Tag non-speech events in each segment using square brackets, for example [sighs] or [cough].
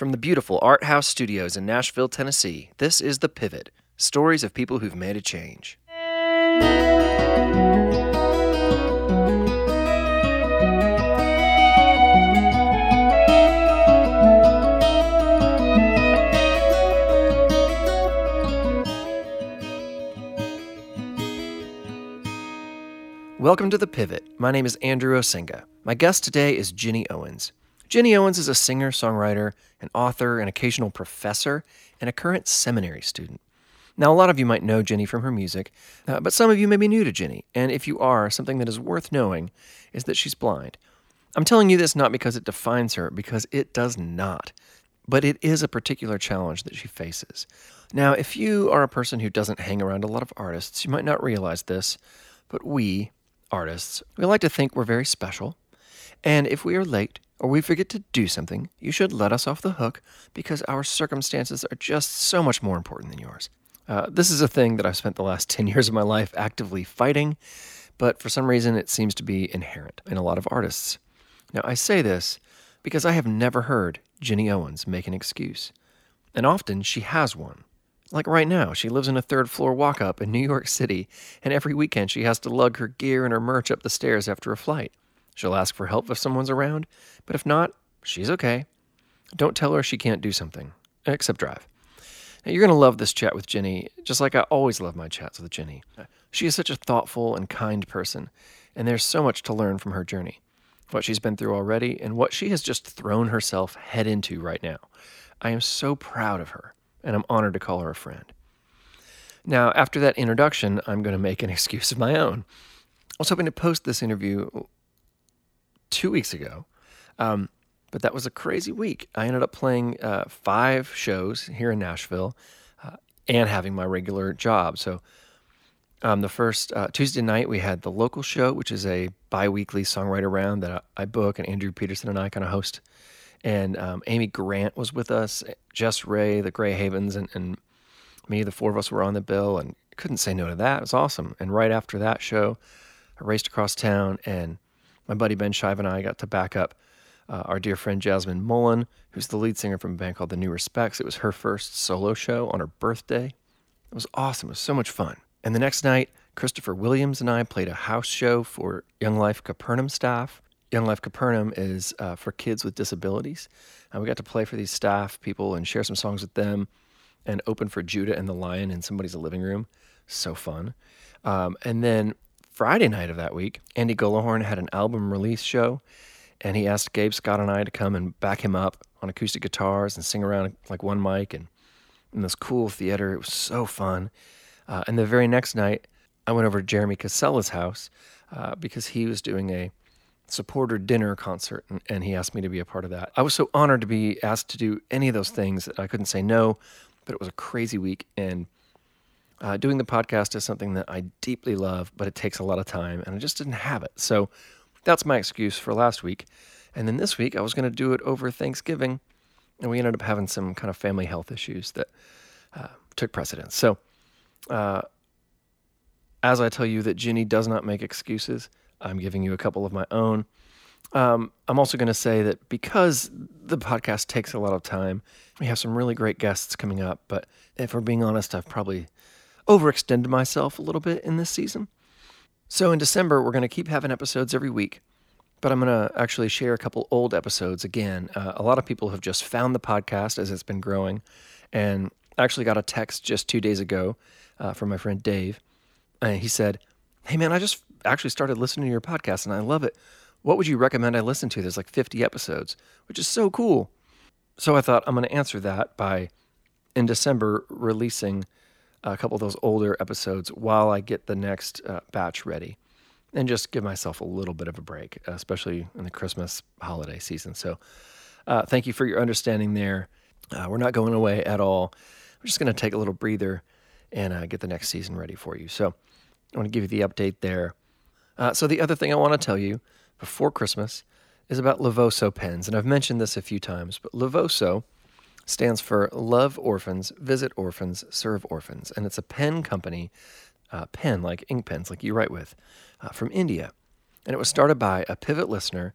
From the beautiful Art House Studios in Nashville, Tennessee, this is The Pivot stories of people who've made a change. Welcome to The Pivot. My name is Andrew Osenga. My guest today is Ginny Owens. Ginny Owens is a singer, songwriter, an author, an occasional professor, and a current seminary student. Now, a lot of you might know Ginny from her music, uh, but some of you may be new to Ginny, and if you are, something that is worth knowing is that she's blind. I'm telling you this not because it defines her, because it does not, but it is a particular challenge that she faces. Now, if you are a person who doesn't hang around a lot of artists, you might not realize this, but we, artists, we like to think we're very special. And if we are late or we forget to do something, you should let us off the hook because our circumstances are just so much more important than yours. Uh, this is a thing that I've spent the last [laughs] 10 years of my life actively fighting, but for some reason it seems to be inherent in a lot of artists. Now, I say this because I have never heard Ginny Owens make an excuse. And often she has one. Like right now, she lives in a third floor walk up in New York City, and every weekend she has to lug her gear and her merch up the stairs after a flight. She'll ask for help if someone's around, but if not, she's okay. Don't tell her she can't do something, except drive. Now, you're going to love this chat with Ginny, just like I always love my chats with Ginny. She is such a thoughtful and kind person, and there's so much to learn from her journey, what she's been through already, and what she has just thrown herself head into right now. I am so proud of her and I'm honored to call her a friend. Now, after that introduction, I'm going to make an [laughs] excuse of my own. I was hoping to post this interview two weeks ago, um, but that was a crazy week. I ended up playing uh, five shows here in Nashville uh, and having my regular job. So, um, the first uh, Tuesday night, we had the local show, which is a bi weekly songwriter round that I, I book, and Andrew Peterson and I kind of host and um, Amy Grant was with us, Jess Ray, the Gray Havens, and, and me. The four of us were on the bill, and couldn't say no to that. It was awesome. And right after that show, I raced across town, and my buddy Ben Shive and I got to back up uh, our dear friend Jasmine Mullen, who's the lead singer from a band called The New Respects. It was her first solo show on her birthday. It was awesome. It was so much fun. And the next night, Christopher Williams and I played a house show for Young Life Capernaum staff. Young Life Capernaum is uh, for kids with disabilities. And we got to play for these staff people and share some songs with them and open for Judah and the Lion in somebody's living room. So fun. Um, and then Friday night of that week, Andy Gullahorn had an album release show and he asked Gabe Scott and I to come and back him up on acoustic guitars and sing around like one mic and in this cool theater. It was so fun. Uh, and the very next night, I went over to Jeremy Casella's house uh, because he was doing a supporter dinner concert, and, and, he asked me to be a part of that. I was so honored to be asked to do any of those things. that I couldn't say no, but it was a crazy week. And uh, doing the podcast is something that I deeply love, but it takes a lot of time, and I just didn't have it. So that's my excuse for last week. And then this week, I was going to do it over Thanksgiving, and we ended up having some kind of family health issues that uh, took precedence. So, uh, as I tell you that Ginny does not make excuses, I'm giving you a couple of my own. Um, I'm also going to say that because the podcast takes a lot of time, we have some really great guests coming up. But if we're being honest, I've probably overextended myself a little bit in this season. So in December, we're going to keep having episodes every week, but I'm going to actually share a couple old episodes again. Uh, a lot of people have just found the podcast as it's been growing, and I actually got a text just two days ago uh, from my friend Dave. And he said, Hey man, I just actually started listening to your podcast and I love it. What would you recommend I listen to? There's like 50 episodes, which is so cool. So I thought I'm going to answer that by in December releasing a couple of those older episodes while I get the next uh, batch ready and just give myself a little bit of a break, especially in the Christmas holiday season. So uh, thank you for your understanding there. Uh, we're not going away at all. We're just going to take a little breather and uh, get the next season ready for you. So I want to give you the update there. Uh, so, the other thing I want to tell you before Christmas is about Lovoso pens. And I've mentioned this a few times, but Lovoso stands for Love Orphans, Visit Orphans, Serve Orphans. And it's a pen company, uh, pen like ink pens, like you write with, uh, from India. And it was started by a pivot listener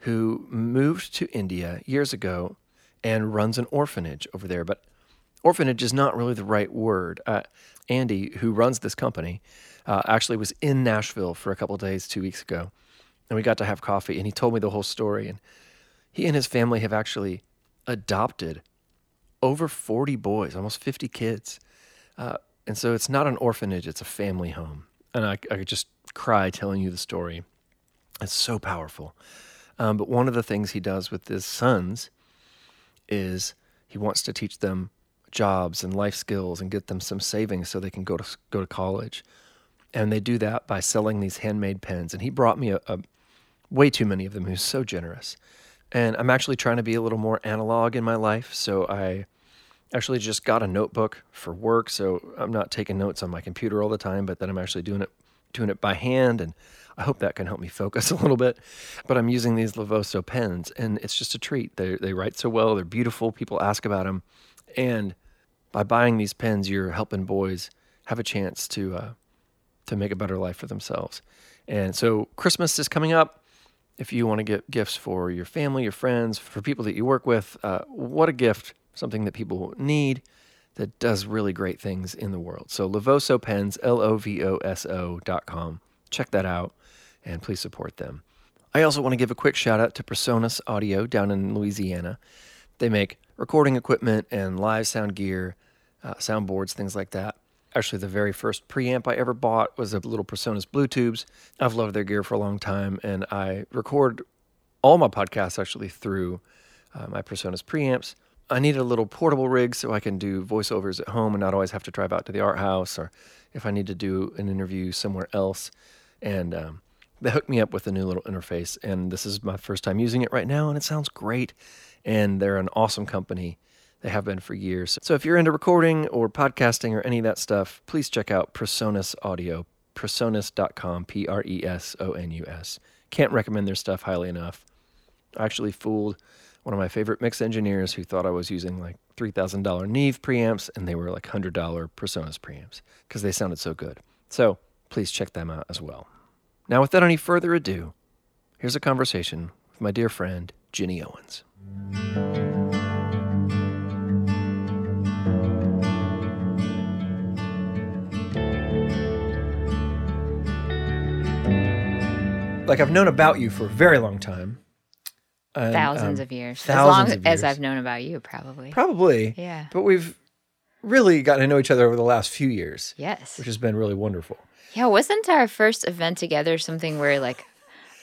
who moved to India years ago and runs an orphanage over there. But orphanage is not really the right word. Uh, Andy, who runs this company, uh, actually was in Nashville for a couple days two weeks ago, and we got to have coffee, and he told me the whole story. And he and his family have actually adopted over 40 boys, almost 50 kids. Uh, and so it's not an orphanage, it's a family home. And I, I could just cry telling you the story. It's so powerful. Um, but one of the things he does with his sons is he wants to teach them jobs and life skills and get them some savings so they can go to go to college. And they do that by selling these handmade pens. And he brought me a, a way too many of them. He was so generous. And I'm actually trying to be a little more analog in my life. So I actually just got a notebook for work. So I'm not taking notes on my computer all the time, but then I'm actually doing it doing it by hand and I hope that can help me focus [laughs] a little bit. But I'm using these Lovoso pens and it's just a treat. They they write so well, they're beautiful. People ask about them. And by buying these pens, you're helping boys have a chance to uh, to make a better life for themselves. And so Christmas is coming up if you want to get gifts for your family, your friends, for people that you work with, uh, what a gift, something that people need that does really great things in the world. So Lovoso Pens, L O V O S O dot com. Check that out and please support them. I also want to give a quick shout out to PreSonus Audio down in Louisiana. They make recording equipment and live sound gear, uh, soundboards, things like that. Actually, the very first preamp I ever bought was a little PreSonus Blue Tubes. I've loved their gear for a long time, and I record all my podcasts actually through uh, my PreSonus preamps. I needed a little portable rig so I can do voiceovers at home and not always have to drive out to the art house, or if I need to do an interview somewhere else. And um, they hooked me up with a new little interface, and this is my first time using it right now, and it sounds great. And they're an awesome company. They have been for years. So if you're into recording or podcasting or any of that stuff, please check out Presonus Audio, presonus.com, P R E S O N U S. Can't recommend their stuff highly enough. I actually fooled one of my favorite mix engineers who thought I was using like $3,000 Neve preamps and they were like $100 Presonus preamps because they sounded so good. So please check them out as well. Now, without any further ado, here's a conversation with my dear friend, Ginny Owens. Like I've known about you for a very long time. And, thousands um, of years. Thousands as long as I've known about you, probably. Probably. Yeah. But we've really gotten to know each other over the last few years. Yes. Which has been really wonderful. Yeah. Wasn't our first event together something where like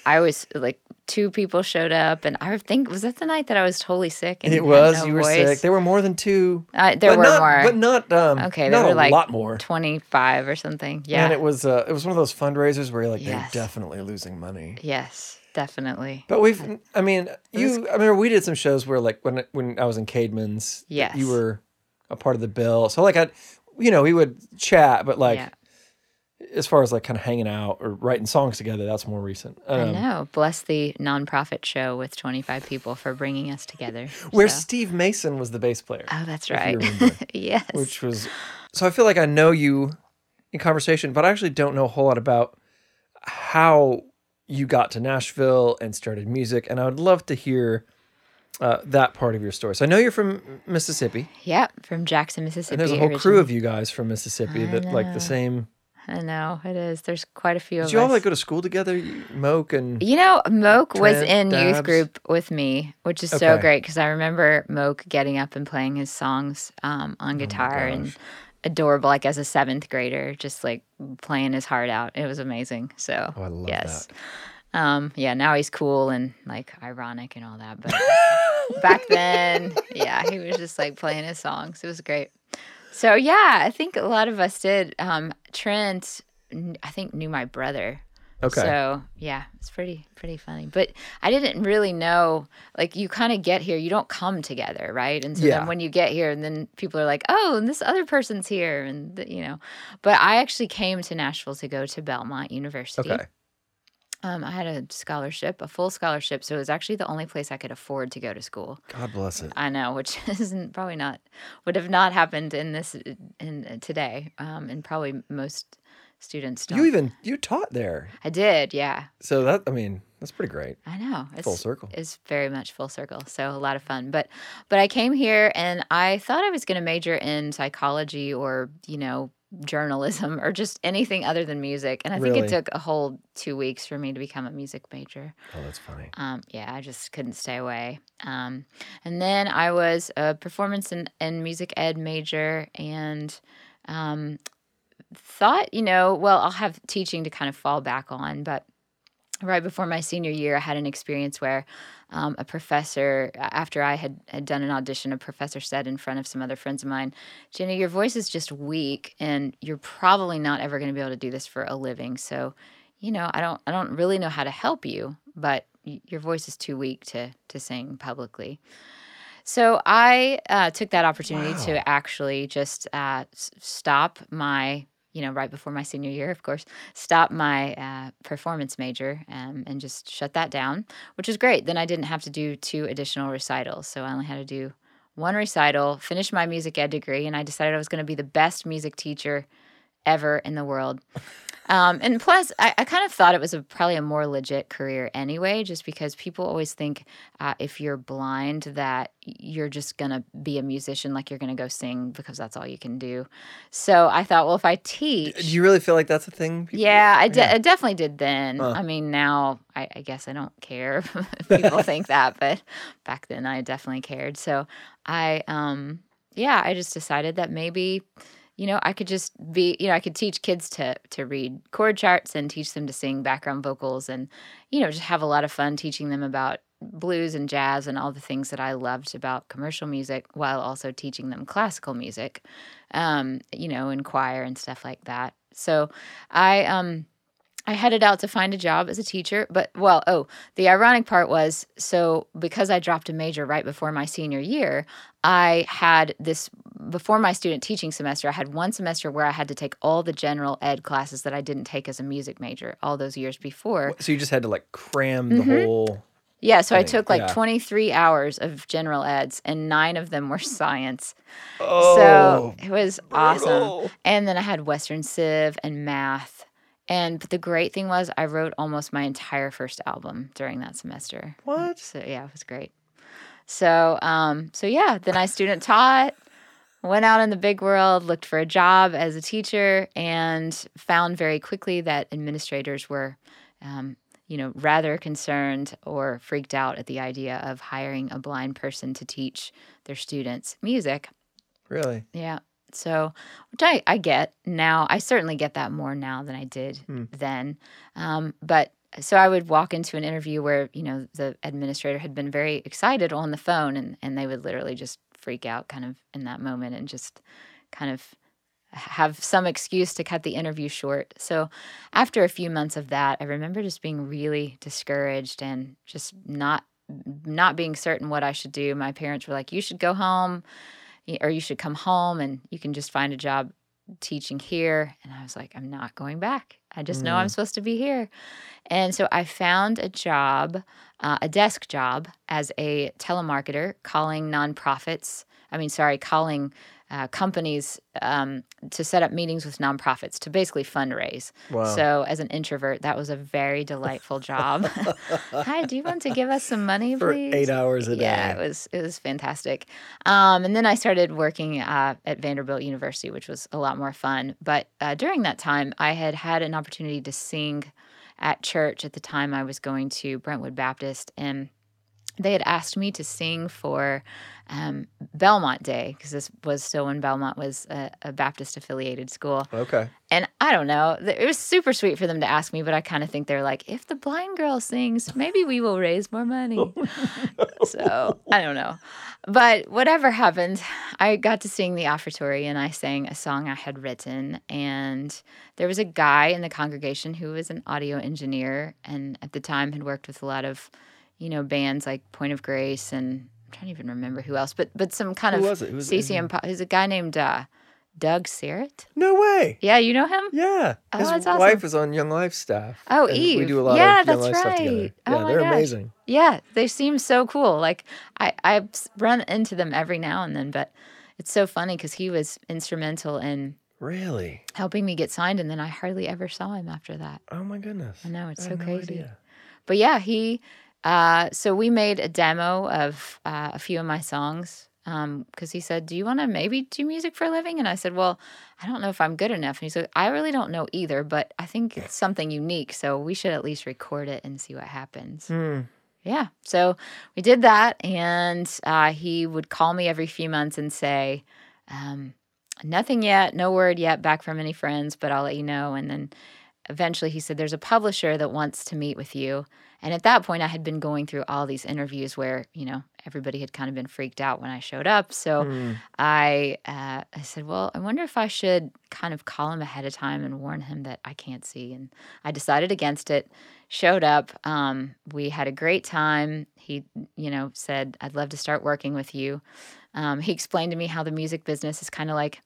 I was like two people showed up, and I think was that the night that I was totally sick. And it was. No you were voice? sick. There were more than two. Uh, there were not, more, but not. Um, okay, there were a like lot more. Twenty five or something. Yeah, and it was. Uh, it was one of those fundraisers where you're like, yes. they're definitely losing money. Yes, definitely. But we've. I mean, you. I remember we did some shows where like when when I was in Caedmon's. Yes. You were a part of the bill, so like I, you know, we would chat, but like. Yeah as far as like kind of hanging out or writing songs together, that's more recent. Um, I know. Bless the nonprofit show with 25 people for bringing us together. [laughs] Where so. Steve Mason was the bass player. Oh, that's right. [laughs] yes. Which was so I feel like I know you in conversation, but I actually don't know a whole lot about how you got to Nashville and started music. And I would love to hear uh, that part of your story. So I know you're from Mississippi. Yeah, from Jackson, Mississippi. And there's a whole originally. crew of you guys from Mississippi I that know. like the same I know it is. There's quite a few. Did of you all like go to school together, Moke and You know, Moke was Trent, in Dabbs? youth group with me, which is so Okay. great because I remember Moke getting up and playing his songs um, on guitar and adorable, like as a seventh grader, just like playing his heart out. It was amazing. So, Oh, I love yes. Um, yeah, now he's cool and like ironic and all that. But [laughs] back then, yeah, he was just like playing his songs. It was great. So yeah, I think a lot of us did. Um, Trent, I think knew my brother. Okay. So yeah, it's pretty pretty funny. But I didn't really know. Like you kind of get here, you don't come together, right? And so Yeah. then when you get here, and then people are like, "Oh, and this other person's here," and th- you know. But I actually came to Nashville to go to Belmont University. Okay. Um, I had a scholarship, a full scholarship, so it was actually the only place I could afford to go to school. God bless it. I know, which [laughs] isn't probably not would have not happened in this in uh, today, um, and probably most students don't. You even you taught there. I did, yeah. So that I mean, That's pretty great. I know. It's Full circle. It's very much full circle. So a lot of fun. But but I came here and I thought I was going to major in psychology or, you know, journalism or just anything other than music. And I think Really? it took a whole 2 weeks for me to become a music major. Oh, that's funny. Um, yeah, I just couldn't stay away. Um, and then I was a performance and, and music ed major and um, thought, you know, well, I'll have teaching to kind of fall back on. But right before my senior year, I had an experience where um, a professor, after I had, had done an audition, a professor said in front of some other friends of mine, Ginny, your voice is just weak and you're probably not ever going to be able to do this for a living. So, you know, I don't, I don't really know how to help you, but your voice is too weak to, to sing publicly. So I uh, took that opportunity Wow. to actually just uh, s- stop my, you know, right before my senior year, of course, stop my uh, performance major um, and just shut that down, which was great. Then I didn't have to do two additional recitals. So I only had to do one recital, finish my music ed degree, and I decided I was going to be the best music teacher ever in the world. Um, and plus, I, I kind of thought it was a, probably a more legit career anyway, just because people always think uh, if you're blind that you're just going to be a musician, like you're going to go sing because that's all you can do. So I thought, well, if I teach. Do you really feel like that's a thing? people- Yeah, I, de- Yeah. I definitely did then. Huh. I mean, now I, I guess I don't care [laughs] if people [laughs] think that, but back then I definitely cared. So I, um, yeah, I just decided that maybe, you know, I could just be, you know, I could teach kids to to read chord charts and teach them to sing background vocals, and you know, just have a lot of fun teaching them about blues and jazz and all the things that I loved about commercial music, while also teaching them classical music, um, you know, in choir and stuff like that. So I um I headed out to find a job as a teacher, but well, oh, the ironic part was so because I dropped a major right before my senior year, I had this before my student teaching semester, I had one semester where I had to take all the general ed classes that I didn't take as a music major all those years before. So you just had to like cram the Mhm. whole. Yeah, so I took like yeah. 23 hours of general eds and 9 of them were [laughs] science. Oh, so it was awesome. And then I had Western Civ and math. And but the great thing was I wrote almost my entire first album during that semester. What? So yeah, it was great. So um so yeah, then I student taught, went out in the big world, looked for a job as a teacher, and found very quickly that administrators were um, you know, rather concerned or freaked out at the idea of hiring a blind person to teach their students music. Really? Yeah. So, which I, I get now. I certainly get that more now than I did Hmm. then. Um, but so I would walk into an interview where, you know, the administrator had been very excited on the phone and, and they would literally just freak out kind of in that moment and just kind of have some excuse to cut the interview short. So after a few months of that, I remember just being really discouraged and just not not being certain what I should do. My parents were like, "You should go home or you should come home and you can just find a job teaching here." And I was like, "I'm not going back. I just know I'm supposed to be here." And so I found a job, uh, a desk job as a telemarketer calling nonprofits. I mean, sorry, calling uh, companies um, to set up meetings with nonprofits to basically fundraise. Wow. So, as an introvert, that was a very delightful job. [laughs] Hi, do you want to give us some money, For please? eight hours a day. Yeah, it was it was fantastic. Um, and then I started working uh, at Vanderbilt University, which was a lot more fun. But uh, during that time, I had had an opportunity to sing at church. At the time, I was going to Brentwood Baptist, and they had asked me to sing for um, Belmont Day because this was still when Belmont was a, a Baptist affiliated school. Okay. And I don't know, it was super sweet for them to ask me, but I kind of think they're like, if the blind girl sings, maybe we will raise more money. [laughs] so I don't know. But whatever happened, I got to sing the offertory and I sang a song I had written. And there was a guy in the congregation who was an audio engineer and at the time had worked with a lot of, you know, bands like Point of Grace and I'm trying to even remember who else, but but some kind Who of was it? Who was- CCM. po- There's a guy named uh, Doug Sarrett. No way. Yeah, you know him? Yeah. Oh, His that's awesome. wife is on Young Life staff. Oh, Eve. We do a lot Yeah, of Young that's Life stuff together. right. Yeah, Oh they're gosh. amazing. Yeah, they seem so cool. Like I I run into them every now and then, but it's so funny because he was instrumental in Really? helping me get signed, and then I hardly ever saw him after that. Oh my goodness. I know it's I so no crazy. but yeah, he. Uh, so we made a demo of uh, a few of my songs because um, he said, "Do you want to maybe do music for a living?" And I said, "Well, I don't know if I'm good enough." And he said, "I really don't know either, but I think it's something unique, so we should at least record it and see what happens." Hmm. Yeah. So we did that, and uh, he would call me every few months and say, um, "Nothing yet, no word yet back from any friends, but I'll let you know." And then eventually he said, "There's a publisher that wants to meet with you." And at that point, I had been going through all these interviews where you know everybody had kind of been freaked out when I showed up. So Hmm. I uh, I said, "Well, I wonder if I should kind of call him ahead of time and warn him that I can't see." And I decided against it. Showed up. Um, we had a great time. He, you know, said, "I'd love to start working with you." Um, he explained to me how the music business is kind of like,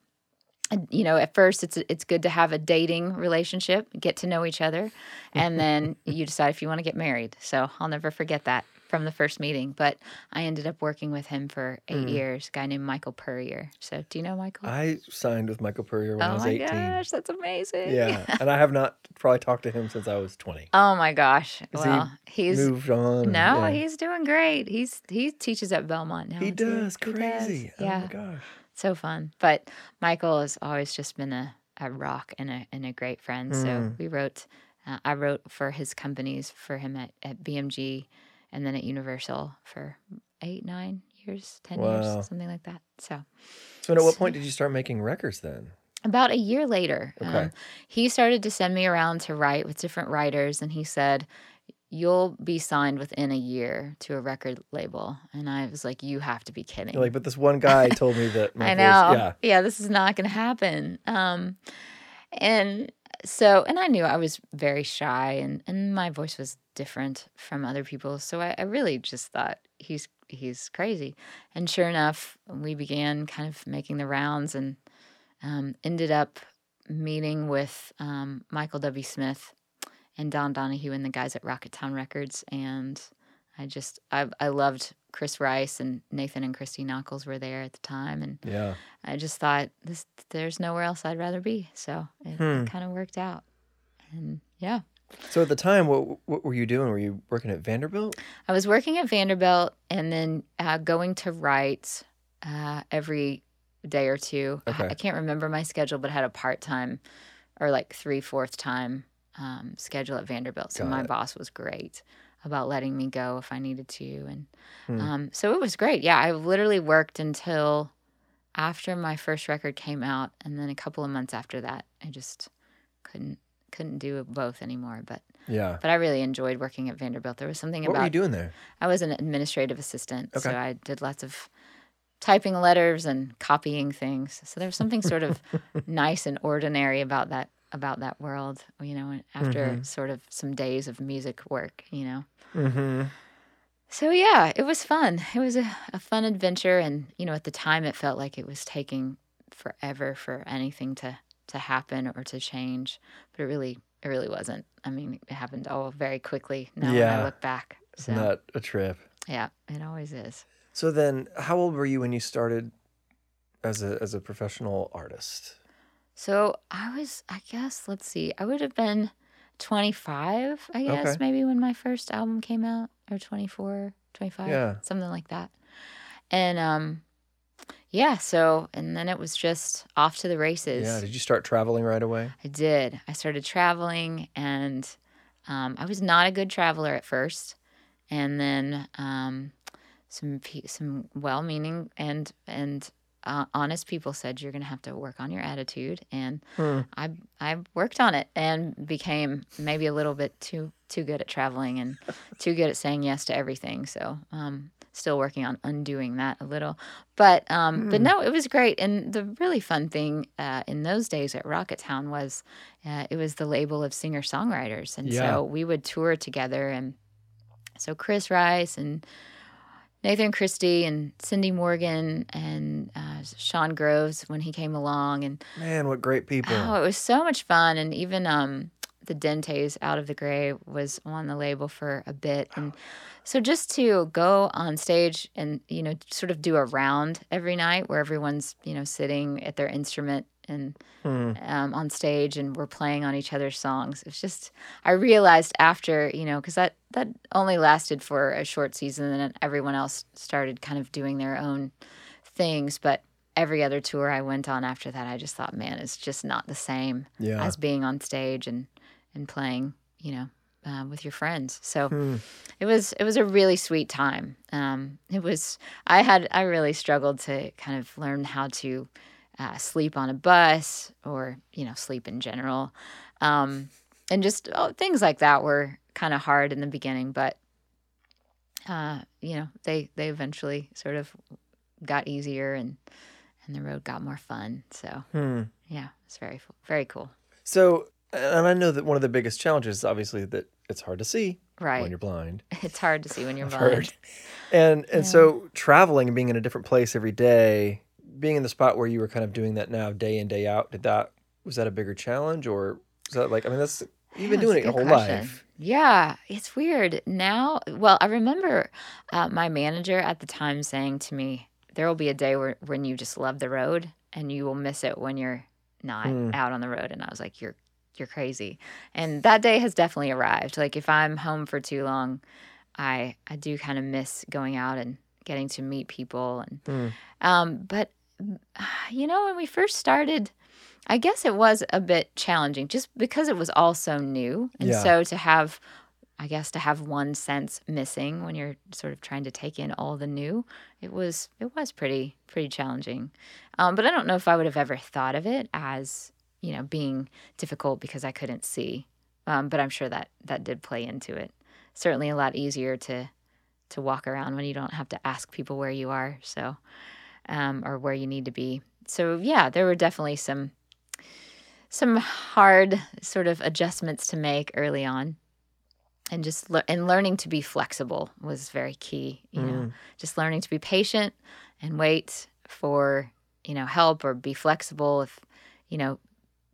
you know, at first it's it's good to have a dating relationship, get to know each other, and [laughs] then you decide if you want to get married. So I'll never forget that from the first meeting. But I ended up working with him for eight hmm. years. A guy named Michael Puryear. So do you know Michael? I signed with Michael Puryear when I oh was my 18. gosh, that's amazing. Yeah, [laughs] and I have not probably talked to him since I was 20. Oh my gosh. He well, he's Moved on. and- no, yeah. he's doing great. He's he teaches at Belmont now. he does He does. crazy. Oh Yeah, my gosh. So fun. But Michael has always just been a, a rock and a and a great friend. So Mm. we wrote. Uh, I wrote for his companies for him at, at BMG, and then at Universal for eight, nine years, ten Wow. years, something like that. So So, at what point did you start making records then? about a year later, Okay. um, he started to send me around to write with different writers, and he said, "You'll be signed within a year to a record label." And I was like, "You have to be kidding!" You're like, but this one guy [laughs] told me that. my I voice- know. yeah. this is not going to happen. Um, and so, and I knew I was very shy, and and my voice was different from other people. So I, I really just thought he's he's crazy. And sure enough, we began kind of making the rounds, and um, ended up meeting with um, Michael W. Smith and Don Donahue and the guys at Rocketown Records, and I just I I loved Chris Rice and Nathan and Christy Nockels were there at the time, and Yeah. I just thought this there's nowhere else I'd rather be. So it, Hmm. kind of worked out. And yeah. So at the time, what what were you doing? Were you working at Vanderbilt? I was working at Vanderbilt and then uh, going to write uh, every day or two. I- I, can't remember my schedule, but I had a part time or like three fourth time um, schedule at Vanderbilt. So Got my it. boss was great about letting me go if I needed to. And Hmm. um, so it was great. Yeah, I literally worked until after my first record came out, and then a couple of months after that, I just couldn't couldn't do both anymore. But Yeah. but I really enjoyed working at Vanderbilt. There was something What were about you doing there? I was an administrative assistant, so I did lots of typing letters and copying things. So there was something sort of [laughs] nice and ordinary about that about that world, you know, after Mhm. sort of some days of music work, you know. Mm-hmm. So yeah, it was fun. It was a, a fun adventure and you know, at the time it felt like it was taking forever for anything to to happen or to change, but it really it really wasn't. I mean, it happened all very quickly now when Yeah. I look back. So Not a trip. yeah, it always is. So then, how old were you when you started as a as a professional artist? So I was, I guess, let's see, I would have been 25, I guess, Okay. maybe when my first album came out, or 24, 25, Yeah. something like that. And um, yeah, so, and then it was just off to the races. Yeah. Did you start traveling right away? I did. I started traveling, and um, I was not a good traveler at first, and then um, some some well-meaning and and uh, honest people said you're going to have to work on your attitude, and Hmm. I I worked on it and became maybe a little bit too too good at traveling and [laughs] too good at saying yes to everything. So um, still working on undoing that a little, but um, but Hmm. no, it was great. And the really fun thing uh, in those days at Rocketown was uh, it was the label of singer songwriters, and Yeah. so we would tour together. And so Chris Rice and Nathan Christie and Cindy Morgan and uh, Shaun Groves when he came along, and Man, what great people. Oh, it was so much fun. And even um, the Dentes Out of the Gray was on the label for a bit. And so just to go on stage and, you know, sort of do a round every night where everyone's, you know, sitting at their instrument and um, on stage and we're playing on each other's songs. It's just I realized after you know because that that only lasted for a short season and everyone else started kind of doing their own things, but. Every other tour I went on after that, I just thought, man, it's just not the same Yeah. as being on stage and and playing, you know, uh, with your friends. So Hmm. it was it was a really sweet time. Um, it was I had I really struggled to kind of learn how to uh, sleep on a bus or you know sleep in general, um, and just oh, things like that were kind of hard in the beginning, but uh, you know they they eventually sort of got easier and and the road got more fun. So Hmm. yeah, it's very very cool. So, and I know that one of the biggest challenges is obviously that it's hard to see Right. when you're blind. [laughs] It's hard to see when you're blind. And and so traveling and being in a different place every day, being in the spot where you were kind of doing that now day in day out, did that was that a bigger challenge or was that like I mean that's you've been doing it your whole question. life. Yeah, it's weird now. Well, I remember uh, my manager at the time saying to me, "There will be a day where when you just love the road and you will miss it when you're not Hmm. out on the road." And I was like, "You're you're crazy." And that day has definitely arrived. Like if I'm home for too long, I I do kind of miss going out and getting to meet people and Hmm. um, but [sighs] you know, when we first started, I guess it was a bit challenging just because it was all so new. And Yeah. so to have, I guess, to have one sense missing when you're sort of trying to take in all the new, it was it was pretty pretty challenging. Um, but I don't know if I would have ever thought of it as you know being difficult because I couldn't see. Um, but I'm sure that that did play into it. Certainly a lot easier to to walk around when you don't have to ask people where you are. So um, or where you need to be. So yeah, there were definitely some some hard sort of adjustments to make early on, and just le- and learning to be flexible was very key. You know, just learning to be patient and wait for you know help or be flexible if you know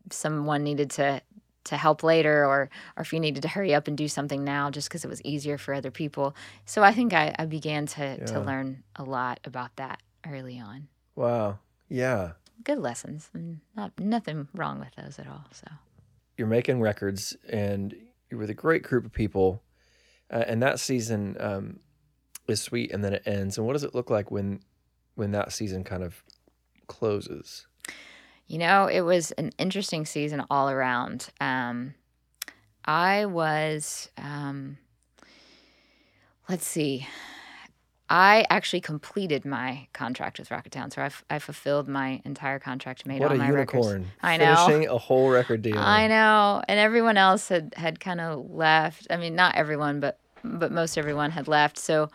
someone needed to to help later or or if you needed to hurry up and do something now just because it was easier for other people. So i think i, I began to to learn a lot about that early on Wow. Yeah. good lessons and not nothing wrong with those at all so You're making records and you're with a great group of people. Uh, and that season um, is sweet and then it ends. And what does it look like when when that season kind of closes? You know, it was an interesting season all around. Um, I was, um, let's see, I actually completed my contract with Rocketown. So I, f- I fulfilled my entire contract, made what all a my unicorn. records. I know. Finishing a whole record deal. I know, and everyone else had had kind of left. I mean, not everyone, but but most everyone had left. So,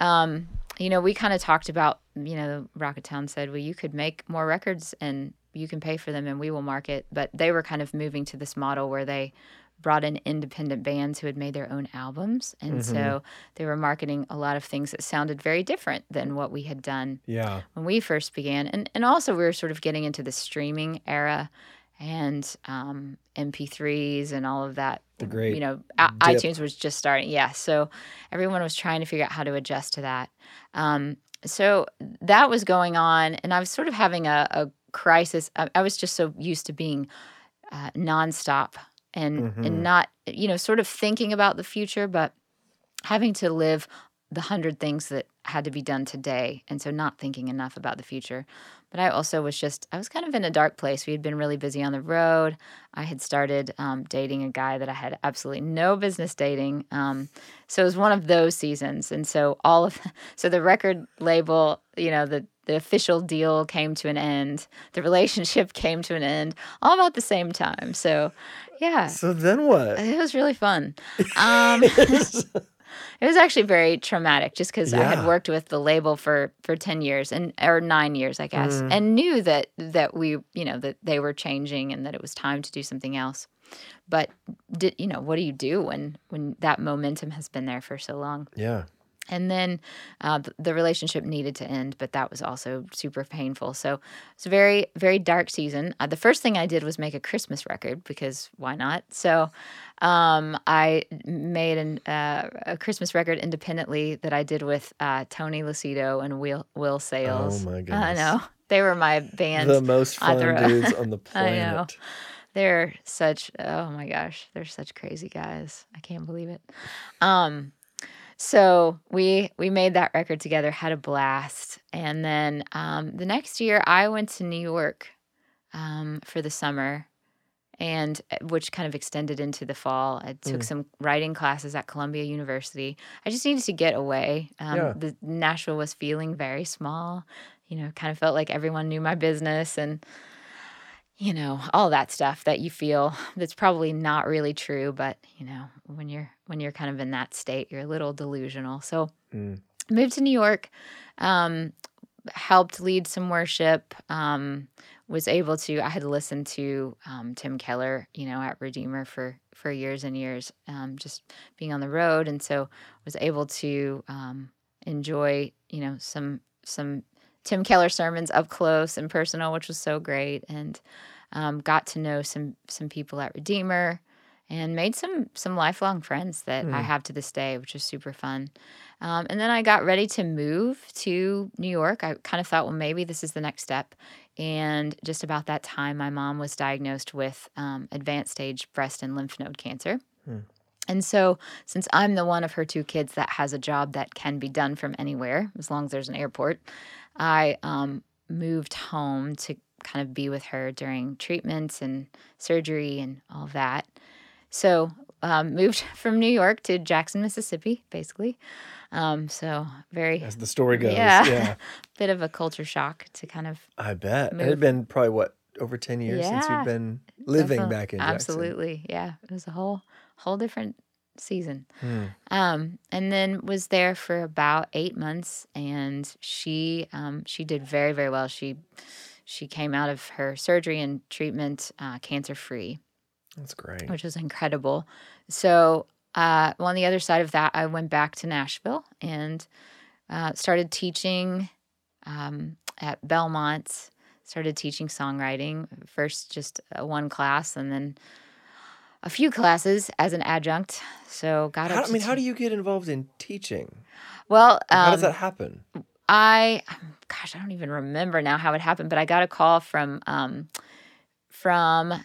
um, you know, we kind of talked about, you know, Rocketown said, well, you could make more records and you can pay for them, and we will market. But they were kind of moving to this model where they brought in independent bands who had made their own albums, and so they were marketing a lot of things that sounded very different than what we had done Yeah. when we first began. And and also we were sort of getting into the streaming era and um, mp3s and all of that The great you know dip. itunes was just starting. Yeah. So everyone was trying to figure out how to adjust to that. Um, so that was going on and i was sort of having a, a crisis. I, I was just so used to being uh, nonstop and Mhm. and not you know sort of thinking about the future but having to live the hundred things that had to be done today and so not thinking enough about the future. But i also was just i was kind of in a dark place. We had been really busy on the road. I had started um, dating a guy that i had absolutely no business dating um, so it was one of those seasons. And so all of [laughs] so the record label you know the the official deal came to an end the relationship [laughs] came to an end all about the same time so yeah So then what? it was really fun [laughs] um, [laughs] it was actually very traumatic just because I had worked with the label for for 10 years and or 9 years I guess Mm. and knew that that we you know that they were changing and that it was time to do something else but did you know what do you do when when that momentum has been there for so long yeah. And then uh, the relationship needed to end but that was also super painful. So it's a very very dark season. Uh, the first thing i did was make a christmas record because why not? So um, i made an, uh, a christmas record independently that i did with uh, tony lucido and will, will Sayles. Oh my goodness. i know. [laughs] They were my band the most fun dudes on [laughs] the planet I know. they're such oh my gosh they're such crazy guys. I can't believe it. Um so we we made that record together, had a blast, and then um, the next year I went to New York um, for the summer, and uh, which kind of extended into the fall. I took mm. some writing classes at Columbia University. I just needed to get away. Um, yeah. The Nashville was feeling very small. You know, kind of felt like everyone knew my business and you know all that stuff that you feel that's probably not really true but you know when you're when you're kind of in that state you're a little delusional so mm. moved to new york um, helped lead some worship um, was able to i had listened to um, tim keller you know at redeemer for for years and years um, just being on the road and so was able to um, enjoy you know some some Tim Keller sermons up close and personal, which was so great, and um, got to know some some people at Redeemer, and made some some lifelong friends that mm. I hmm. have to this day, which was super fun. Um, and then I got ready to move to New York. I kind of thought, well, maybe this is the next step. And just about that time, my mom was diagnosed with um, advanced stage breast and lymph node cancer. Mm. And so, since I'm the one of her two kids that has a job that can be done from anywhere, as long as there's an airport, I um, moved home to kind of be with her during treatments and surgery and all that. So, um, [laughs] moved from New York to Jackson, Mississippi, basically. Um, so very as the story goes, yeah, yeah. [laughs] bit of a culture shock to kind of. I bet move. it had been probably what over ten years yeah, since you've been living back in Jackson. Absolutely, yeah. It was a whole whole different season. Hmm. Um, and then was there for about eight months, and she um, she did very very well. She she came out of her surgery and treatment uh, cancer free. That's great. Which was incredible. So, uh, well, on the other side of that, I went back to Nashville and uh, started teaching um, at Belmont. Started teaching songwriting. First, just one class, and then a few classes as an adjunct. So got how, I mean, how do you get involved in teaching? Well, um, how does um, that happen? I, gosh, I don't even remember now how it happened, but I got a call from um, from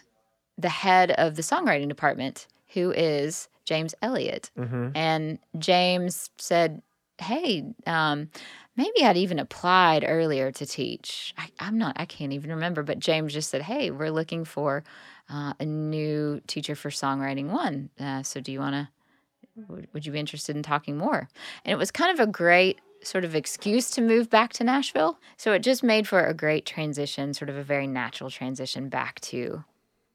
the head of the songwriting department, who is James Elliott, mm-hmm. and James said, "Hey." Um, maybe I'd even applied earlier to teach. I, am not, I can't even remember, but James just said, Hey, we're looking for uh, a new teacher for Songwriting One. Uh, so do you want to, would, would you be interested in talking more? And it was kind of a great sort of excuse to move back to Nashville. So it just made for a great transition, sort of a very natural transition back to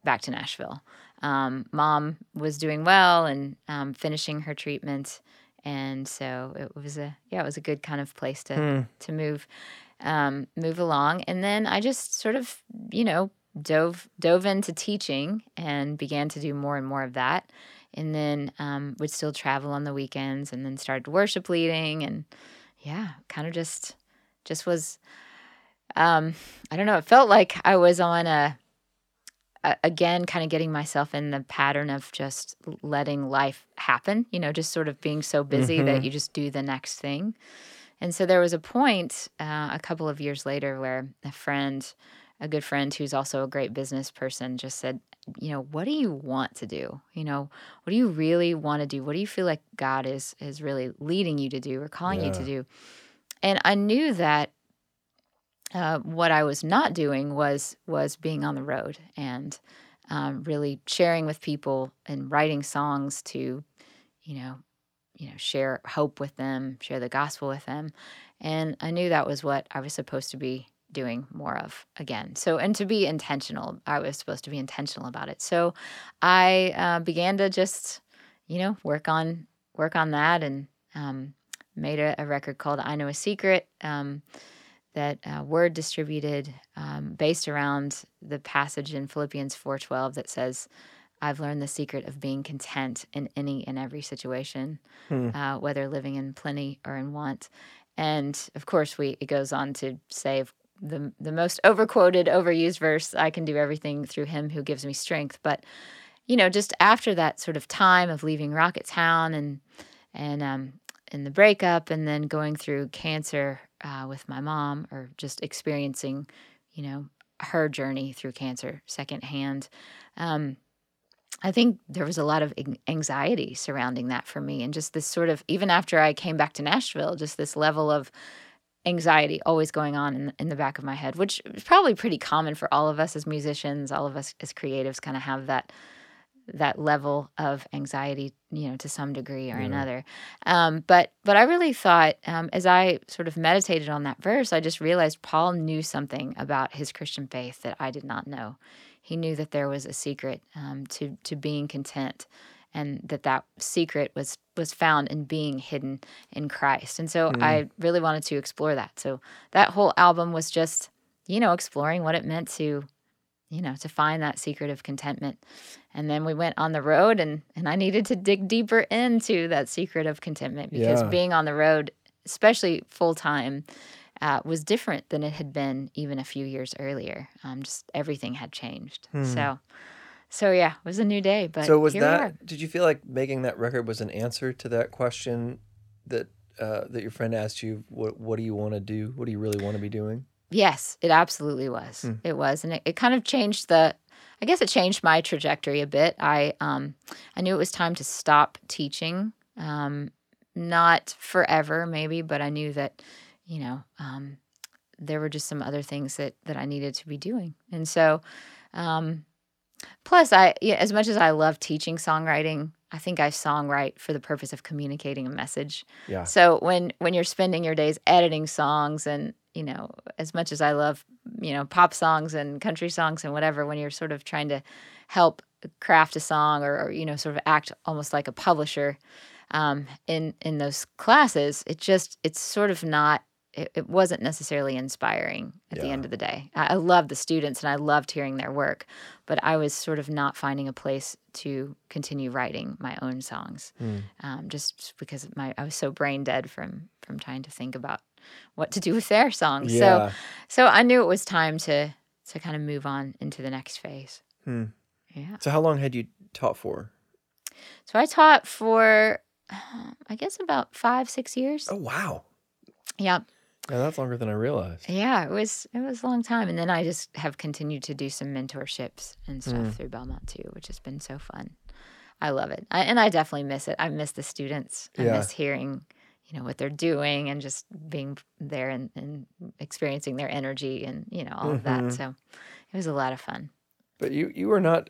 back to Nashville. Um, mom was doing well and um, finishing her treatment, and so it was a yeah, it was a good kind of place to hmm. to move um, move along. And then I just sort of you know dove dove into teaching and began to do more and more of that and then um, would still travel on the weekends and then started worship leading and yeah kind of just just was um, i don't know it felt like i was on a again kind of getting myself in the pattern of just letting life happen you know just sort of being so busy mm-hmm. that you just do the next thing and so there was a point uh, a couple of years later where a friend a good friend who's also a great business person just said, you know, what do you want to do? You know, what do you really want to do? What do you feel like God is is really leading you to do or calling yeah. you to do? And I knew that uh, what I was not doing was was being on the road and um, really sharing with people and writing songs to, you know, you know, share hope with them, share the gospel with them, and I knew that was what I was supposed to be doing more of again. So, and to be intentional, I was supposed to be intentional about it. So, I uh, began to just, you know, work on work on that, and um, made a, a, record called "I Know a Secret." Um, that uh, Word distributed, um, based around the passage in Philippians four twelve that says, I've learned the secret of being content in any and every situation, Hmm. uh, whether living in plenty or in want. And of course, we it goes on to say the the most overquoted, overused verse: "I can do everything through Him who gives me strength." But you know, just after that sort of time of leaving Rocketown and and um, and the breakup, and then going through cancer uh, with my mom, or just experiencing, you know, her journey through cancer secondhand. Um, I think there was a lot of anxiety surrounding that for me, and just this sort of even after I came back to Nashville, just this level of anxiety always going on in, in the back of my head, which is probably pretty common for all of us as musicians, all of us as creatives, kind of have that that level of anxiety, you know, to some degree or Yeah. another. Um, but but I really thought um, as I sort of meditated on that verse, I just realized Paul knew something about his Christian faith that I did not know. He knew that there was a secret um, to to being content, and that that secret was was found in being hidden in Christ. And so Mm. I really wanted to explore that. So that whole album was just you know exploring what it meant to you know to find that secret of contentment and then we went on the road and and I needed to dig deeper into that secret of contentment because Yeah. being on the road especially full time uh, was different than it had been even a few years earlier um, just everything had changed Hmm. so so yeah it was a new day but so was here we are. that? Did you feel like making that record was an answer to that question that uh, that your friend asked you? What What do you want to do? What do you really want to be doing? Yes, it absolutely was. Hmm. It was, and it, it kind of changed the. I guess it changed my trajectory a bit. I um, I knew it was time to stop teaching. Um, not forever, maybe, but I knew that, you know, um, there were just some other things that that I needed to be doing, and so, um, plus, I yeah, as much as I love teaching songwriting, I think I songwrite for the purpose of communicating a message. Yeah. So when when you're spending your days editing songs and you know as much as I love you know pop songs and country songs and whatever when you're sort of trying to help craft a song or, or you know sort of act almost like a publisher um, in in those classes it just it's sort of not it, it wasn't necessarily inspiring at the end of the day I, I loved the students and I loved hearing their work but I was sort of not finding a place to continue writing my own songs Hmm. um, just because my I was so brain dead from from trying to think about what to do with their songs. So Yeah. so I knew it was time to to kind of move on into the next phase. Hmm. Yeah. So how long had you taught for? So I taught for uh, [sighs] I guess about five six years. Oh wow. Yeah. Yeah, that's longer than I realized. Yeah. It was it was a long time, and then I just have continued to do some mentorships and stuff Mm. through Belmont too, which has been so fun. I love it, I, and I definitely miss it. I miss the students. I Yeah. miss hearing, you know, what they're doing and just being there and, and experiencing their energy and you know all of Mhm. that. So it was a lot of fun. But you you were not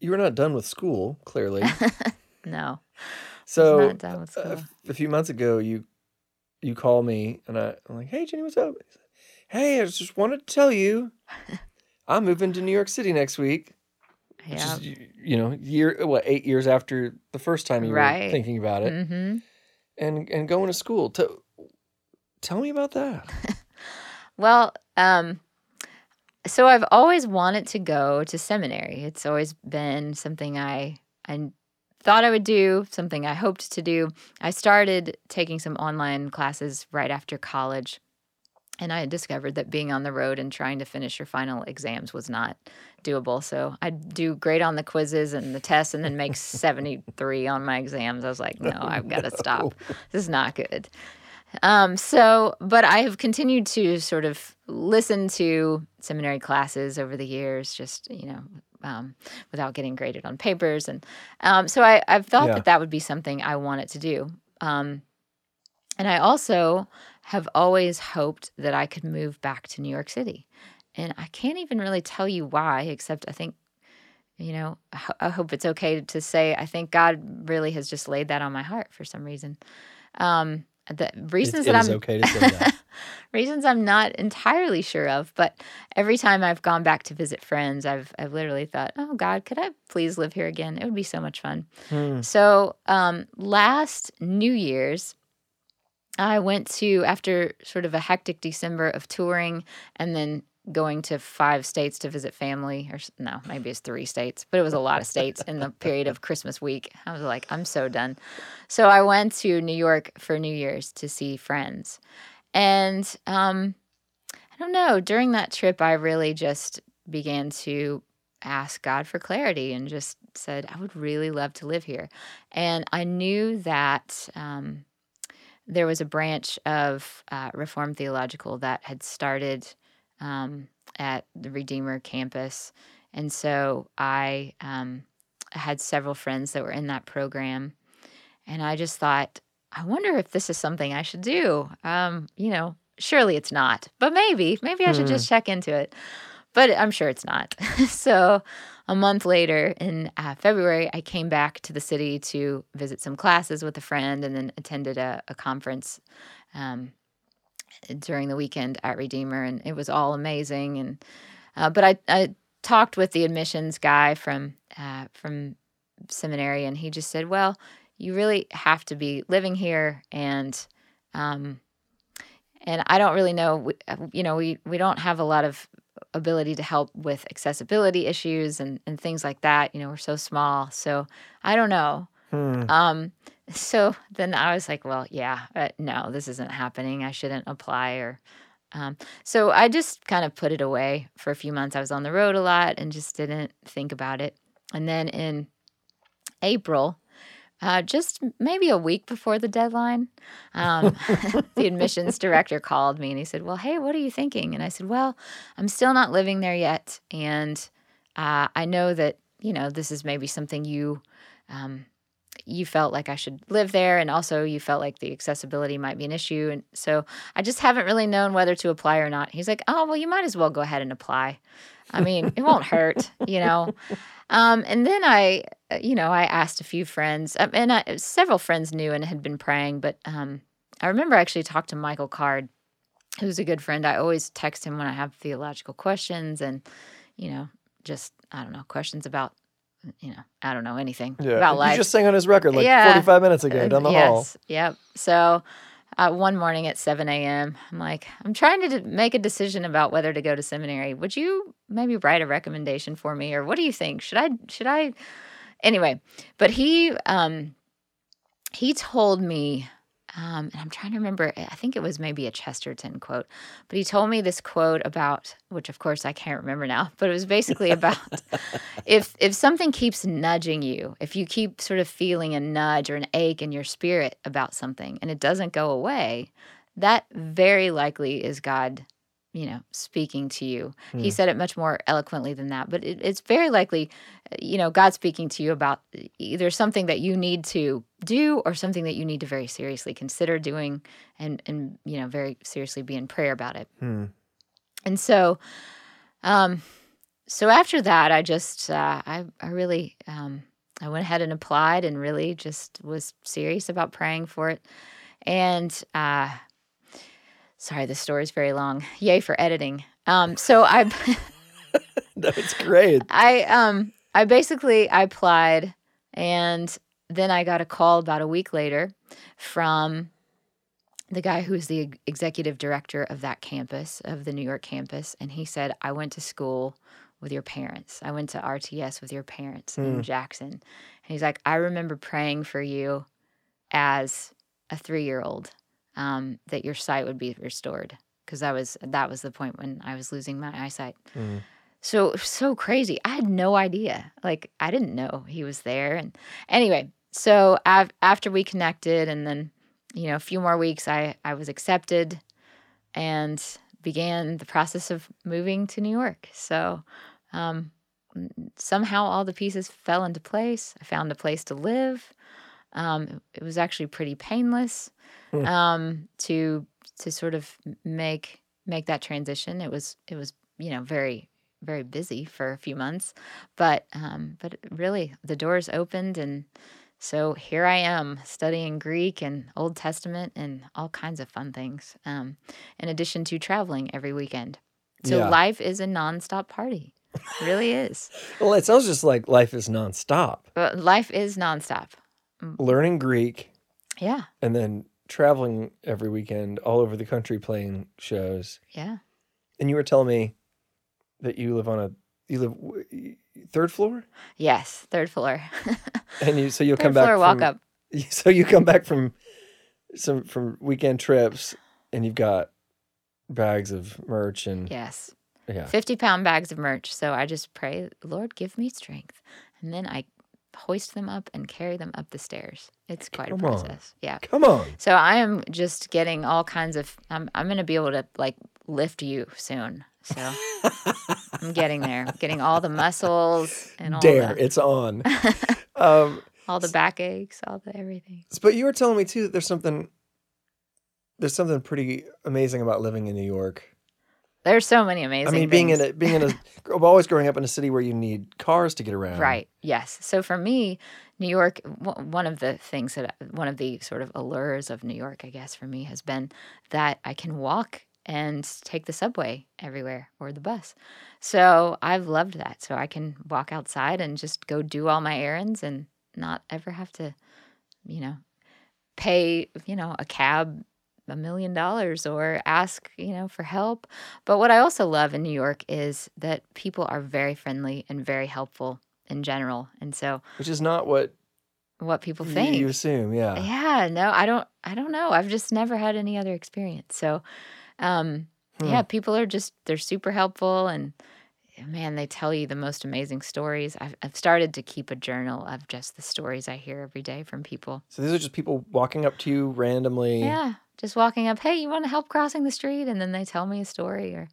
you were not done with school, clearly. [laughs] No, So not done with school. A, a few months ago, you you call me and I, I'm like, "Hey, Ginny, what's up?" Hey, I just wanted to tell you, [laughs] I'm moving to New York City next week. Which yeah. is, you know, year what eight years after the first time you were thinking about it, hmm and and going to school. To, tell me about that. [laughs] Well, um, so I've always wanted to go to seminary. It's always been something I I thought I would do, something I hoped to do. I started taking some online classes right after college. And I had discovered that being on the road and trying to finish your final exams was not doable. So I'd do great on the quizzes and the tests and then make [laughs] 73 on my exams. I was like, no, I've got to stop. This is not good. Um, so, but I have continued to sort of listen to seminary classes over the years, just, you know, um, without getting graded on papers. And um, so I, I've thought Yeah. that that would be something I wanted to do. Um, and I also have always hoped that I could move back to New York City. And I can't even really tell you why, except I think, you know, I I hope it's okay to say I think God really has just laid that on my heart for some reason. Um, the reasons it that I'm okay to say that. [laughs] reasons I'm not entirely sure of, but every time I've gone back to visit friends, I've I've literally thought, "Oh God, could I please live here again? It would be so much fun." Hmm. So um, last New Year's, I went to after sort of a hectic December of touring and then going to five states to visit family, or no, maybe it's three states, but it was a lot of states in the period of Christmas week. I was like, I'm so done. So I went to New York for New Year's to see friends. And um, I don't know, during that trip, I really just began to ask God for clarity and just said, I would really love to live here. And I knew that um, there was a branch of uh, Reformed Theological that had started um, at the Redeemer campus. And so I um, had several friends that were in that program. And I just thought, I wonder if this is something I should do. Um, you know, surely it's not, but maybe, maybe I should just check into it. But I'm sure it's not. [laughs] so a month later in uh, February, I came back to the city to visit some classes with a friend and then attended a, a conference um, during the weekend at Redeemer. And it was all amazing. And uh, but I, I talked with the admissions guy from uh, from seminary, and he just said, "Well, you really have to be living here, and um, and I don't really know. we- uh, You know, we we don't have a lot of ability to help with accessibility issues and and things like that. You know, we're so small, so I don't know." Hmm. Um, so then I was like, well, yeah, uh, no, this isn't happening. I shouldn't apply or. Um, so I just kind of put it away for a few months. I was on the road a lot and just didn't think about it. And then in April, uh, just maybe a week before the deadline, um, [laughs] the admissions director called me and he said, Well, hey, what are you thinking? And I said, Well, I'm still not living there yet. And uh, I know that, you know, this is maybe something you. Um, you felt like I should live there, and also you felt like the accessibility might be an issue. And so I just haven't really known whether to apply or not. He's like, Oh, well, you might as well go ahead and apply. I mean, it won't hurt, you know. Um, and then I, you know, I asked a few friends, um, and I, several friends knew and had been praying, but um, I remember I actually talked to Michael Card, who's a good friend. I always text him when I have theological questions and, you know, just, I don't know, questions about, you know, I don't know, anything Yeah. about You life. just sang on his record like Yeah. 45 minutes ago down the yes, hall. Yep. So uh, one morning at 7 a.m., I'm like, I'm trying to d- make a decision about whether to go to seminary. Would you maybe write a recommendation for me, or what do you think? Should I? Should I? Anyway, but he um, he told me. Um, and I'm trying to remember, I think it was maybe a Chesterton quote, but he told me this quote about, which of course I can't remember now, but it was basically [laughs] about if if something keeps nudging you, if you keep sort of feeling a nudge or an ache in your spirit about something and it doesn't go away, that very likely is God, you know, speaking to you. He said it much more eloquently than that, but it, it's very likely, uh, you know, God speaking to you about either something that you need to do or something that you need to very seriously consider doing and and you know, very seriously be in prayer about it. Hmm. And so, um, so after that, I just, uh, I, I really, um, I went ahead and applied and really just was serious about praying for it. And, uh, sorry, the story's very long. Yay for editing. Um, so I, [laughs] That's great. I, um, I basically, I applied and then I got a call about a week later from the guy who's the executive director of that campus, of the New York campus, and he said, I went to school with your parents. I went to RTS with your parents in Jackson. And he's like, I remember praying for you as a three year old um, that your sight would be restored. Because that was that was the point when I was losing my eyesight. Mm. So so crazy. I had no idea. Like I didn't know he was there. And anyway, so av- after we connected, and then you know a few more weeks, I I was accepted, and began the process of moving to New York. So um, somehow all the pieces fell into place. I found a place to live. Um, it was actually pretty painless Hmm. um, to to sort of make make that transition. It was it was you know very very busy for a few months, but um, but really the doors opened and so here I am studying Greek and Old Testament and all kinds of fun things. Um, in addition to traveling every weekend, so Yeah. life is a nonstop party. It really is. [laughs] Well, it sounds just like life is nonstop. But life is nonstop. Mm. Learning Greek Yeah, and then traveling every weekend all over the country playing shows. yeah. And you were telling me that you live on a you live third floor, Yes, third floor. [laughs] and you so you'll third come back floor walk up. [laughs] So you come back from some from weekend trips, and you've got bags of merch and Yes. yeah. 50 pound bags of merch. So I just pray, Lord, give me strength. And then I hoist them up and carry them up the stairs. It's quite Come a on. process. Yeah. Come on. So I am just getting all kinds of, I'm, I'm going to be able to like lift you soon. So [laughs] I'm getting there, getting all the muscles and all Dare, the, it's on. [laughs] um, all the back aches, all the everything. but you were telling me too that there's something there's something pretty amazing about living in New York. There's so many amazing I mean, being in a being in a [laughs] always growing up in a city where you need cars to get around. Right. Yes. So for me, New York, w- one of the things that, one of the sort of allures of New York, I guess, for me has been that I can walk and take the subway everywhere or the bus. So I've loved that. So I can walk outside and just go do all my errands and not ever have to, you know, pay, you know, a cab a million dollars or ask, you know, for help. But what I also love in New York is that people are very friendly and very helpful in general. And so Which is not what what people think. you assume. Yeah. yeah, no, I don't I don't know. I've just never had any other experience. So um Hmm. yeah, people are just they're super helpful and man, they tell you the most amazing stories. I've, I've started to keep a journal of just the stories I hear every day from people. So these are just people walking up to you randomly. Yeah, just walking up, hey, you want to help crossing the street? And then they tell me a story or,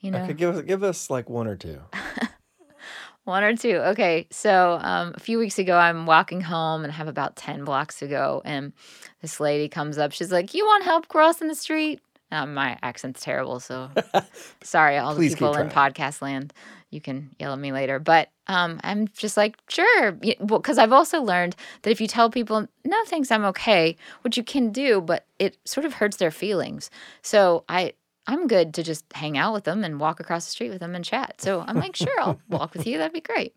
you know, Okay, give us give us like one or two. [laughs] one or two. Okay, so um, a few weeks ago, I'm walking home and I have about 10 blocks to go. And this lady comes up. She's like, You want help crossing the street? Um, my accent's terrible, so [laughs] sorry, all the people in podcast land. You can yell at me later. But um, I'm just like, sure. Because well, I've also learned that if you tell people, no, thanks, I'm okay, which you can do, but it sort of hurts their feelings. So I, I'm good to just hang out with them and walk across the street with them and chat. So I'm like, sure, I'll [laughs] walk with you. That'd be great.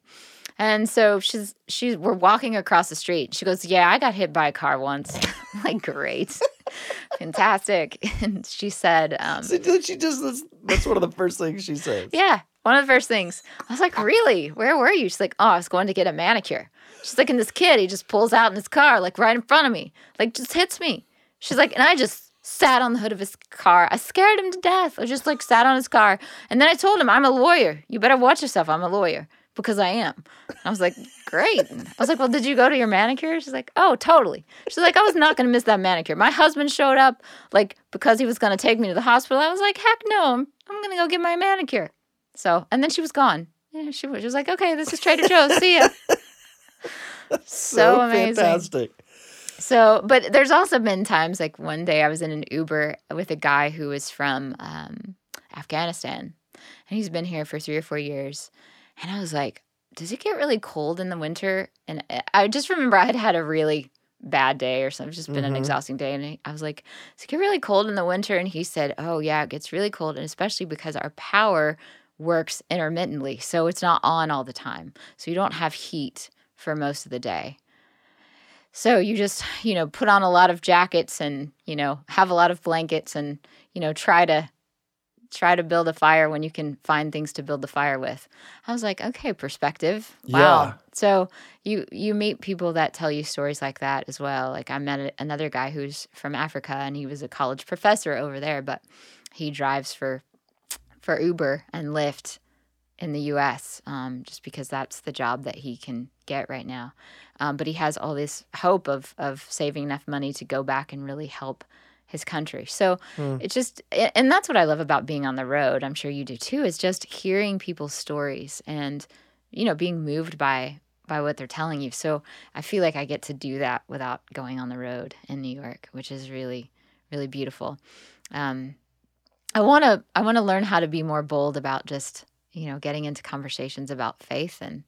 And so she's she's we're walking across the street. She goes, "Yeah, I got hit by a car once." [laughs] I'm like, "Great, [laughs] fantastic!" And she said, um, she just that's, that's one of the first things she says. "Yeah." One of the first things I was like, "Really? Where were you?" She's like, "Oh, I was going to get a manicure." She's like, "And this kid, he just pulls out in his car, like right in front of me, like just hits me." She's like, "And I just." Sat on the hood of his car. I scared him to death. I just like sat on his car. And then I told him, I'm a lawyer. You better watch yourself. I'm a lawyer because I am. I was like, great. I was like, well, did you go to your manicure? She's like, oh, totally. She's like, I was not going to miss that manicure. My husband showed up like because he was going to take me to the hospital. I was like, heck no, I'm, I'm going to go get my manicure. So, and then she was gone. Yeah, she was, she was like, okay, this is Trader Joe's. See ya. [laughs] [laughs] so amazing. fantastic. So, but there's also been times like one day I was in an Uber with a guy who was from um, Afghanistan and he's been here for three or four years. And I was like, does it get really cold in the winter? And I- I just remember I had had a really bad day or something, just been an Mhm. exhausting day. And I was like, does it get really cold in the winter? And he said, oh, yeah, it gets really cold. And especially because our power works intermittently. So it's not on all the time. So you don't have heat for most of the day. So you just, you know, put on a lot of jackets and, you know, have a lot of blankets and, you know, try to try to build a fire when you can find things to build the fire with. I was like, okay, perspective. Wow. Yeah. So you you meet people that tell you stories like that as well. Like I met a, another guy who's from Africa and he was a college professor over there, but he drives for for Uber and Lyft in the U.S. Um, just because that's the job that he can get right now. Um, but he has all this hope of of saving enough money to go back and really help his country. So Hmm. it's just, and that's what I love about being on the road. I'm sure you do too. Is just hearing people's stories and you know being moved by by what they're telling you. So I feel like I get to do that without going on the road in New York, which is really really beautiful. Um, I want to I want to learn how to be more bold about just you know getting into conversations about faith and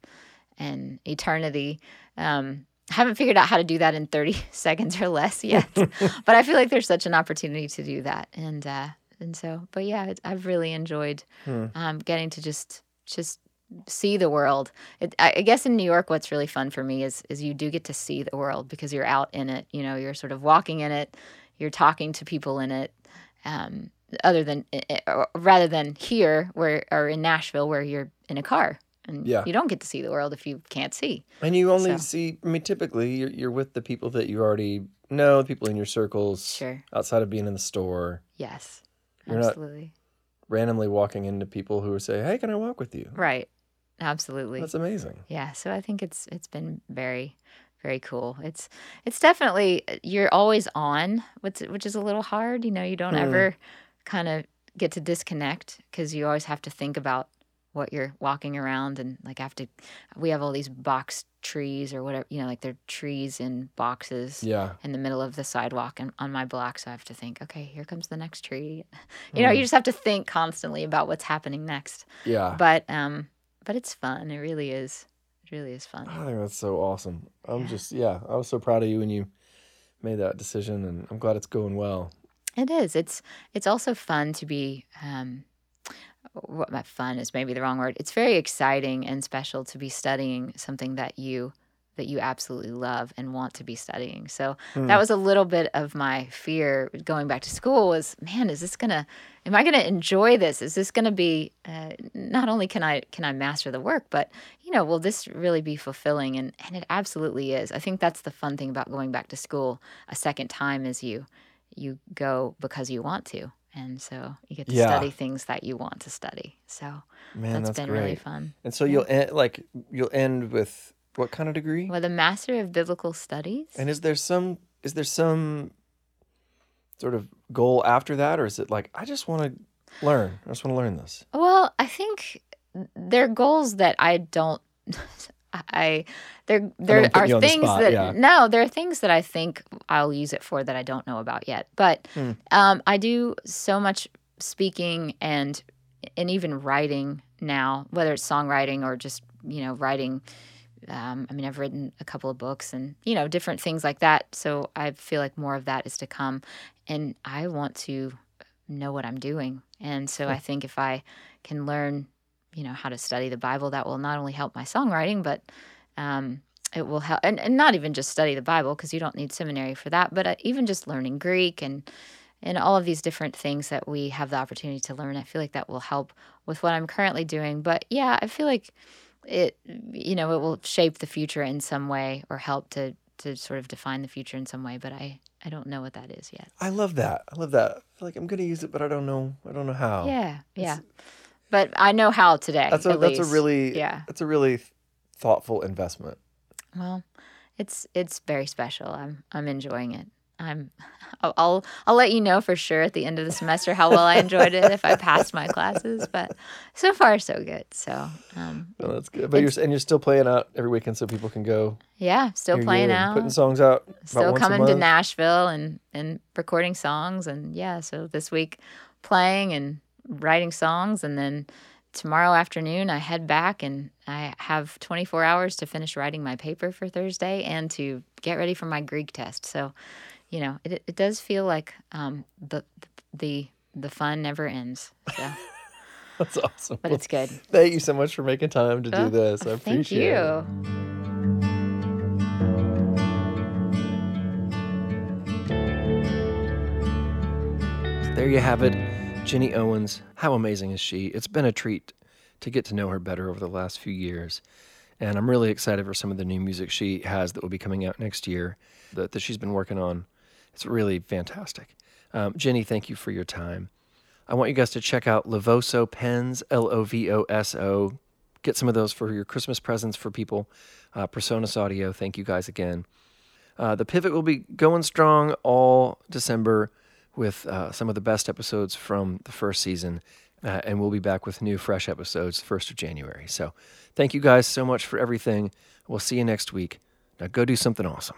and eternity. Um, I haven't figured out how to do that in 30 [laughs] seconds or less yet, [laughs] but I feel like there's such an opportunity to do that. And uh, and so, but yeah, it, I've really enjoyed Hmm. um, getting to just just see the world. It, I, I guess in New York, what's really fun for me is is you do get to see the world because you're out in it. You know, you're sort of walking in it, you're talking to people in it. Um, other than eh, eh, rather than here where or in Nashville where you're in a car and Yeah. you don't get to see the world if you can't see. And you only So- see, I mean, typically you're, you're with the people that you already know, the people in your circles, Sure. outside of being in the store, Yes. You're Absolutely. randomly walking into people who say, hey, can I walk with you? Right. Absolutely. That's amazing. yeah so i think it's it's been very very cool it's it's definitely you're always on which which is a little hard you know you don't Hmm. ever kind of get to disconnect because you always have to think about what you're walking around and like have to we have all these box trees or whatever you know like they're trees in boxes Yeah. in the middle of the sidewalk and on my block so i have to think okay here comes the next tree [laughs] you know Hmm. you just have to think constantly about what's happening next Yeah. but um but it's fun it really is it really is fun I think that's so awesome. I'm Yeah. just, yeah, I was so proud of you when you made that decision, and I'm glad it's going well. It is. It's it's also fun to be um what my fun is maybe the wrong word. It's very exciting and special to be studying something that you that you absolutely love and want to be studying. So Hmm. that was a little bit of my fear going back to school was man is this gonna am i gonna enjoy this? Is this gonna be uh, not only can i can i master the work but you know will this really be fulfilling? And and it absolutely is. I think that's the fun thing about going back to school a second time is you you go because you want to and so you get to Yeah. study things that you want to study so Man, that's that's, been great. really fun And so Yeah. you'll end, like you'll end with what kind of degree? with a master of biblical studies And is there some is there some sort of goal after that, or is it like I just want to learn? I just want to learn this. Well, I think there are goals that I don't. [laughs] I there there put are on the things spot, that yeah. no, there are things that I think I'll use it for that I don't know about yet. But Hmm. um, I do so much speaking and and even writing now, whether it's songwriting or just you know writing. Um, I mean, I've written a couple of books and you know different things like that. So I feel like more of that is to come, and I want to know what I'm doing. And so I think if I can learn, you know, how to study the Bible, that will not only help my songwriting, but um, it will help, and, and not even just study the Bible because you don't need seminary for that, but uh, even just learning Greek and and all of these different things that we have the opportunity to learn. I feel like that will help with what I'm currently doing. But yeah, I feel like it, you know, it will shape the future in some way or help to to sort of define the future in some way. But I I don't know what that is yet. I love that. I love that. I feel like I'm gonna use it, but I don't know. I don't know how. Yeah, yeah. But I know how today. That's a at that's a really yeah. That's a really thoughtful investment. Well, it's it's very special. I'm I'm enjoying it. I'm [laughs] I'll I'll, let you know for sure at the end of the semester how well I enjoyed it if I passed my classes. But so far so good. So um, Oh, that's good. But you're and you're still playing out every weekend, so people can go. yeah, still playing out. putting songs out. still coming to. Nashville and and recording songs and yeah, so this week playing and writing songs and then tomorrow afternoon I head back and I have 24 hours to finish writing my paper for Thursday and to get ready for my Greek test. So, you know, it it does feel like um the the the fun never ends. So, [laughs] That's awesome. but it's good. Thank you so much for making time to do Oh, this. I Thank appreciate it. you. There you have it. Ginny Owens. How amazing is she? It's been a treat to get to know her better over the last few years. And I'm really excited for some of the new music she has that will be coming out next year that, that she's been working on. It's really fantastic. Um, Ginny, thank you for your time. I want you guys to check out Lovoso pens, L O V O S O. Get some of those for your Christmas presents for people. Uh, PreSonus Audio, thank you guys again. Uh, the pivot will be going strong all December with uh, some of the best episodes from the first season. Uh, and we'll be back with new, fresh episodes 1st of January. So thank you guys so much for everything. We'll see you next week. Now go do something awesome.